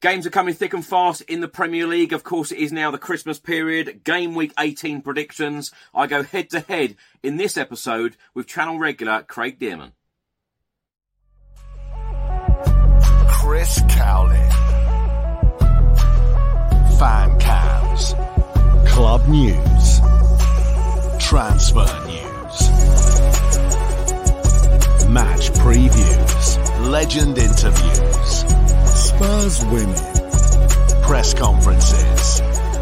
Games are coming thick and fast in the Premier League. Of course, it is now the Christmas period. Game week 18 predictions. I go head to head in this episode with channel regular Craig Dearman. Chris Cowlin. Fan cams. Club news. Transfer news. Match previews. Legend interviews. Spurs winning. Press conferences.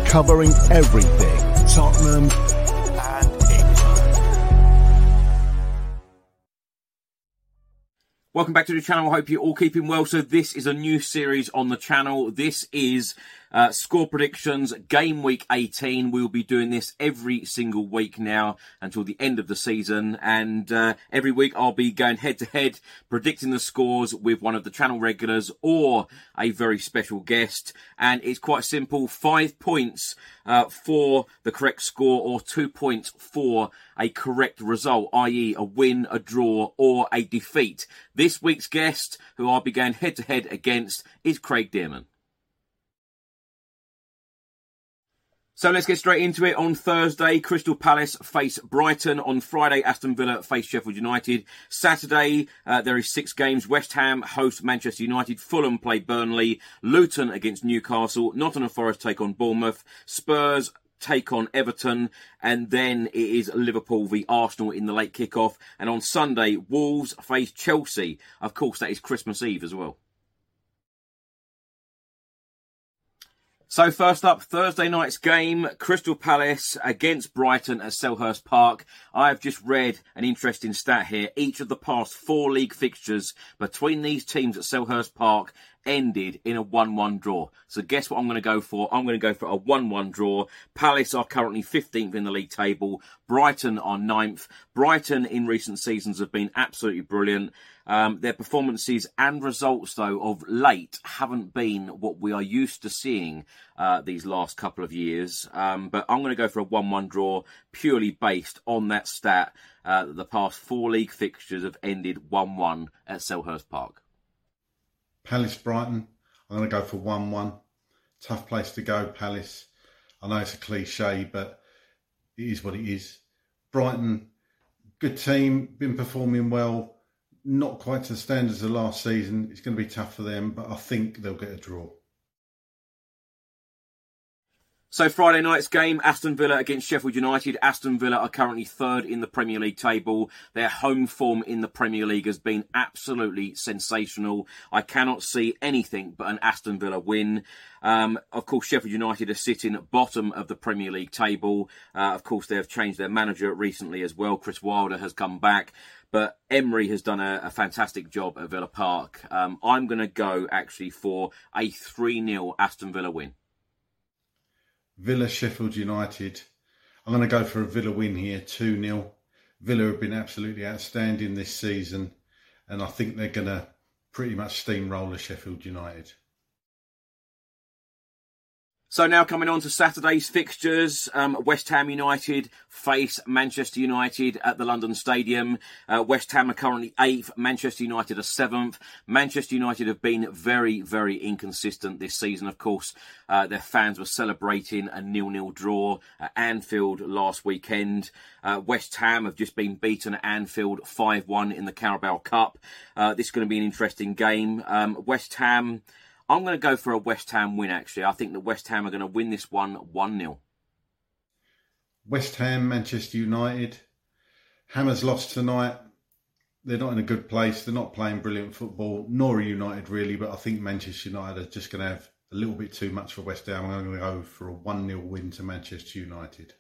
Covering everything. Tottenham and England. Welcome back to the channel. I hope you're all keeping well. So this is a new series on the channel. This is uh, score predictions, game week 18. We'll be doing this every single week now until the end of the season. And uh, every week I'll be going head to head, predicting the scores with one of the channel regulars or a very special guest. And it's quite simple five points uh, for the correct score or two points for a correct result, i.e., a win, a draw, or a defeat. This week's guest, who I'll be going head to head against, is Craig Dearman. So let's get straight into it. On Thursday, Crystal Palace face Brighton. On Friday, Aston Villa face Sheffield United. Saturday, uh, there is six games. West Ham host Manchester United. Fulham play Burnley. Luton against Newcastle. Nottingham Forest take on Bournemouth. Spurs take on Everton, and then it is Liverpool v Arsenal in the late kickoff. And on Sunday, Wolves face Chelsea. Of course, that is Christmas Eve as well. So first up, Thursday night's game, Crystal Palace against Brighton at Selhurst Park. I have just read an interesting stat here. Each of the past four league fixtures between these teams at Selhurst Park ended in a 1-1 draw. So guess what I'm going to go for? I'm going to go for a 1-1 draw. Palace are currently 15th in the league table. Brighton are 9th. Brighton in recent seasons have been absolutely brilliant. Um, their performances and results, though, of late haven't been what we are used to seeing uh, these last couple of years. Um, but I'm going to go for a 1 1 draw purely based on that stat uh, that the past four league fixtures have ended 1 1 at Selhurst Park. Palace Brighton. I'm going to go for 1 1. Tough place to go, Palace. I know it's a cliche, but it is what it is. Brighton, good team, been performing well not quite to the standards of last season. It's going to be tough for them, but I think they'll get a draw. So Friday night's game, Aston Villa against Sheffield United. Aston Villa are currently third in the Premier League table. Their home form in the Premier League has been absolutely sensational. I cannot see anything but an Aston Villa win. Um, of course, Sheffield United are sitting at bottom of the Premier League table. Uh, of course, they have changed their manager recently as well. Chris Wilder has come back. But Emery has done a, a fantastic job at Villa Park. Um, I'm going to go actually for a 3 0 Aston Villa win. Villa Sheffield United. I'm going to go for a Villa win here, 2 0. Villa have been absolutely outstanding this season, and I think they're going to pretty much steamroller Sheffield United. So now coming on to Saturday's fixtures, um, West Ham United face Manchester United at the London Stadium. Uh, West Ham are currently eighth, Manchester United are seventh. Manchester United have been very, very inconsistent this season. Of course, uh, their fans were celebrating a nil-nil draw at Anfield last weekend. Uh, West Ham have just been beaten at Anfield 5-1 in the Carabao Cup. Uh, this is going to be an interesting game. Um, West Ham I'm going to go for a West Ham win, actually. I think that West Ham are going to win this one 1 0. West Ham, Manchester United. Hammers lost tonight. They're not in a good place. They're not playing brilliant football, nor are United really, but I think Manchester United are just going to have a little bit too much for West Ham. I'm going to go for a 1 0 win to Manchester United.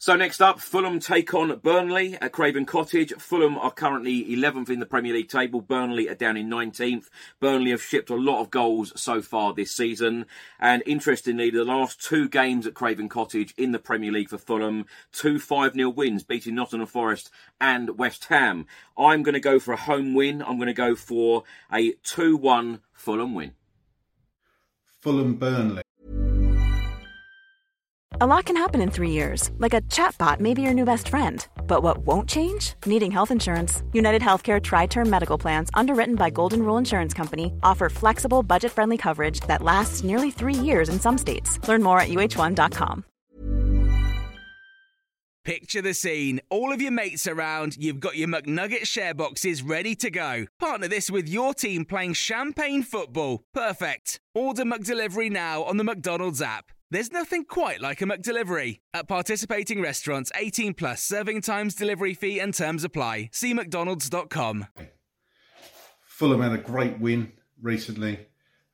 So next up, Fulham take on Burnley at Craven Cottage. Fulham are currently 11th in the Premier League table. Burnley are down in 19th. Burnley have shipped a lot of goals so far this season. And interestingly, the last two games at Craven Cottage in the Premier League for Fulham, two 5-0 wins, beating Nottingham Forest and West Ham. I'm going to go for a home win. I'm going to go for a 2-1 Fulham win. Fulham Burnley. A lot can happen in three years, like a chatbot may be your new best friend. But what won't change? Needing health insurance. United Healthcare Tri Term Medical Plans, underwritten by Golden Rule Insurance Company, offer flexible, budget friendly coverage that lasts nearly three years in some states. Learn more at uh1.com. Picture the scene. All of your mates around, you've got your McNugget share boxes ready to go. Partner this with your team playing champagne football. Perfect. Order McDelivery now on the McDonald's app. There's nothing quite like a McDelivery. At participating restaurants, 18 plus serving times, delivery fee, and terms apply. See McDonald's.com. Fulham had a great win recently.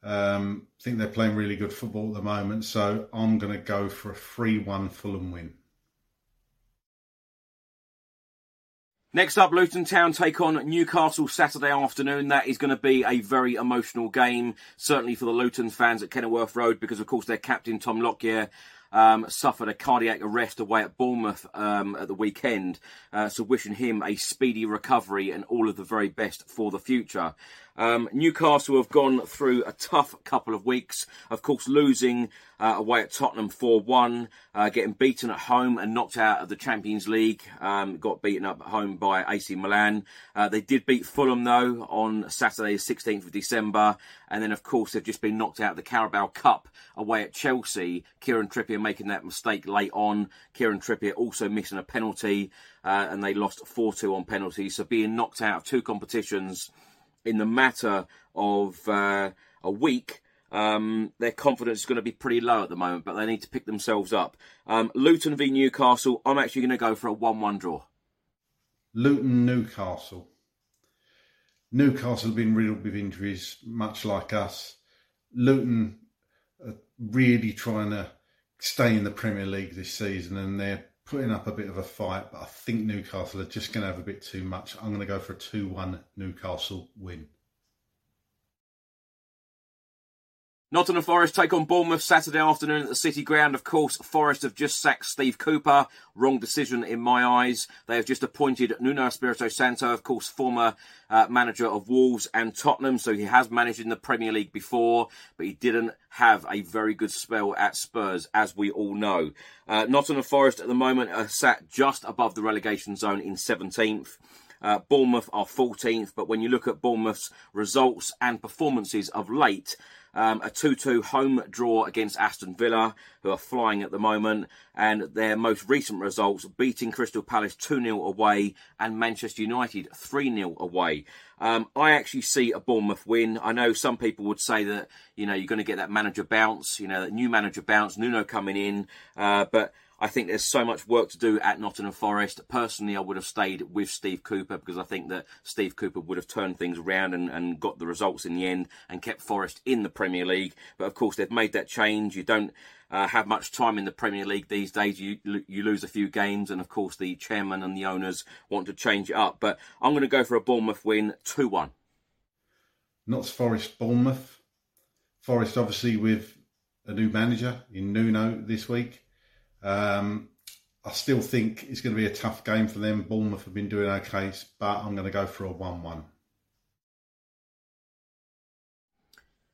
Um, I think they're playing really good football at the moment, so I'm going to go for a 3 1 Fulham win. Next up, Luton Town take on Newcastle Saturday afternoon. That is going to be a very emotional game, certainly for the Luton fans at Kenilworth Road, because of course their captain Tom Lockyer um, suffered a cardiac arrest away at Bournemouth um, at the weekend. Uh, so wishing him a speedy recovery and all of the very best for the future. Um, Newcastle have gone through a tough couple of weeks. Of course, losing uh, away at Tottenham 4 1, uh, getting beaten at home and knocked out of the Champions League. Um, got beaten up at home by AC Milan. Uh, they did beat Fulham, though, on Saturday, the 16th of December. And then, of course, they've just been knocked out of the Carabao Cup away at Chelsea. Kieran Trippier making that mistake late on. Kieran Trippier also missing a penalty. Uh, and they lost 4 2 on penalties. So being knocked out of two competitions in the matter of uh, a week, um, their confidence is going to be pretty low at the moment, but they need to pick themselves up. Um, Luton v Newcastle, I'm actually going to go for a 1 1 draw. Luton Newcastle. Newcastle have been riddled with injuries, much like us. Luton are really trying to stay in the Premier League this season and they're putting up a bit of a fight, but I think Newcastle are just going to have a bit too much. I'm going to go for a 2 1 Newcastle win. Nottingham Forest take on Bournemouth Saturday afternoon at the City Ground. Of course, Forest have just sacked Steve Cooper. Wrong decision in my eyes. They have just appointed Nuno Espirito Santo, of course, former uh, manager of Wolves and Tottenham. So he has managed in the Premier League before, but he didn't have a very good spell at Spurs, as we all know. Uh, Nottingham Forest at the moment are sat just above the relegation zone in 17th. Uh, Bournemouth are 14th, but when you look at Bournemouth's results and performances of late, um, a 2 2 home draw against Aston Villa, who are flying at the moment, and their most recent results beating Crystal Palace 2 0 away and Manchester United 3 0 away. Um, I actually see a Bournemouth win. I know some people would say that, you know, you're going to get that manager bounce, you know, that new manager bounce, Nuno coming in, uh, but I think there's so much work to do at Nottingham Forest. Personally, I would have stayed with Steve Cooper because I think that Steve Cooper would have turned things around and, and got the results in the end and kept Forest in the Premier League. But of course, they've made that change. You don't uh, have much time in the Premier League these days. You you lose a few games, and of course, the chairman and the owners want to change it up. But I'm going to go for a Bournemouth win, two one. Notts Forest Bournemouth. Forest obviously with a new manager in Nuno this week. Um, I still think it's going to be a tough game for them. Bournemouth have been doing okay, but I'm going to go for a 1 1.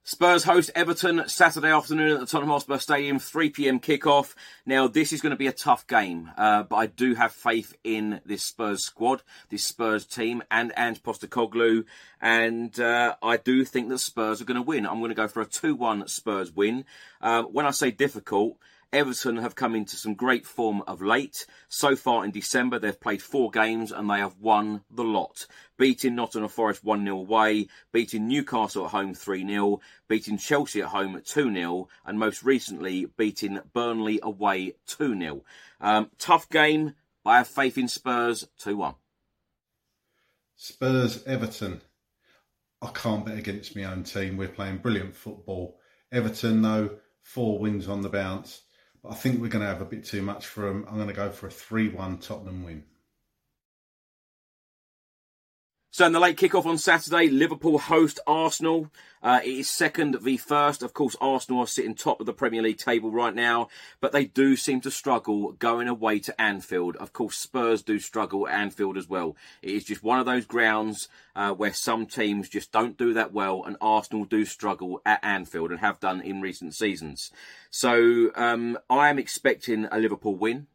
Spurs host Everton Saturday afternoon at the Tottenham Hotspur Stadium, 3 pm kickoff. Now, this is going to be a tough game, uh, but I do have faith in this Spurs squad, this Spurs team, and Ange Postecoglou, and uh, I do think that Spurs are going to win. I'm going to go for a 2 1 Spurs win. Uh, when I say difficult, Everton have come into some great form of late. So far in December, they've played four games and they have won the lot. Beating Nottingham Forest 1 0 away, beating Newcastle at home 3 0, beating Chelsea at home 2 0, and most recently beating Burnley away 2 0. Um, tough game, I have faith in Spurs 2 1. Spurs Everton. I can't bet against my own team. We're playing brilliant football. Everton, though, four wins on the bounce. I think we're going to have a bit too much for them. I'm going to go for a 3 1 Tottenham win. So in the late kickoff on Saturday, Liverpool host Arsenal. Uh, it is second v first. Of course, Arsenal are sitting top of the Premier League table right now, but they do seem to struggle going away to Anfield. Of course, Spurs do struggle at Anfield as well. It is just one of those grounds uh, where some teams just don't do that well, and Arsenal do struggle at Anfield and have done in recent seasons. So um, I am expecting a Liverpool win.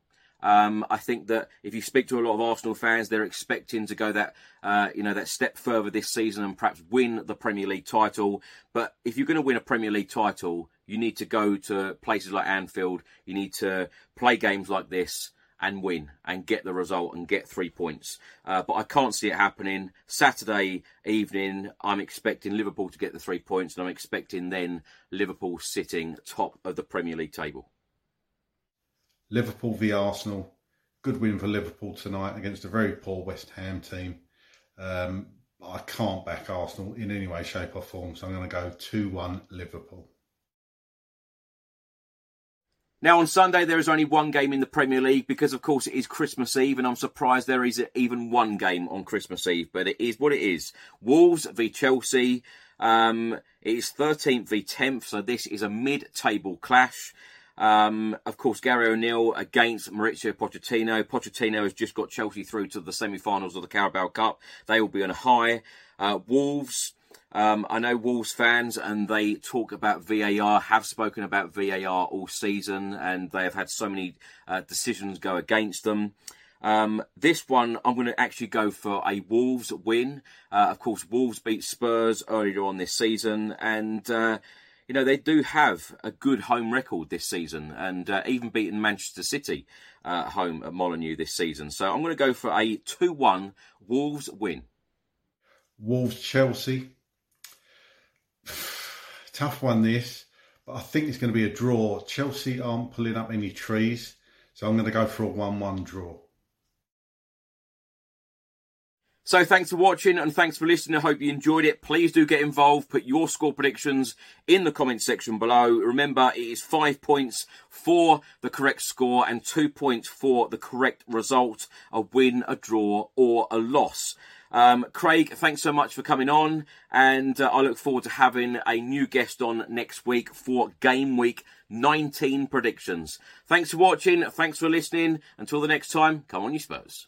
Um, I think that if you speak to a lot of Arsenal fans, they're expecting to go that uh, you know that step further this season and perhaps win the Premier League title. But if you're going to win a Premier League title, you need to go to places like Anfield. You need to play games like this and win and get the result and get three points. Uh, but I can't see it happening. Saturday evening, I'm expecting Liverpool to get the three points, and I'm expecting then Liverpool sitting top of the Premier League table. Liverpool v Arsenal. Good win for Liverpool tonight against a very poor West Ham team. Um, I can't back Arsenal in any way, shape, or form, so I'm going to go 2 1 Liverpool. Now, on Sunday, there is only one game in the Premier League because, of course, it is Christmas Eve, and I'm surprised there is even one game on Christmas Eve, but it is what it is. Wolves v Chelsea. Um, it is 13th v 10th, so this is a mid table clash. Um, of course, Gary O'Neill against Mauricio Pochettino. Pochettino has just got Chelsea through to the semi-finals of the Carabao Cup. They will be on a high. Uh, Wolves. Um, I know Wolves fans, and they talk about VAR, have spoken about VAR all season, and they have had so many uh, decisions go against them. Um, this one, I'm going to actually go for a Wolves win. Uh, of course, Wolves beat Spurs earlier on this season, and uh, you know, they do have a good home record this season and uh, even beaten Manchester City uh, home at Molineux this season. So I'm going to go for a 2 1 Wolves win. Wolves Chelsea. Tough one, this, but I think it's going to be a draw. Chelsea aren't pulling up any trees, so I'm going to go for a 1 1 draw. So thanks for watching and thanks for listening. I hope you enjoyed it. Please do get involved. Put your score predictions in the comment section below. Remember, it is five points for the correct score and two points for the correct result. A win, a draw or a loss. Um, Craig, thanks so much for coming on, and uh, I look forward to having a new guest on next week for Game Week 19 predictions. Thanks for watching, thanks for listening. Until the next time, come on, you Spurs.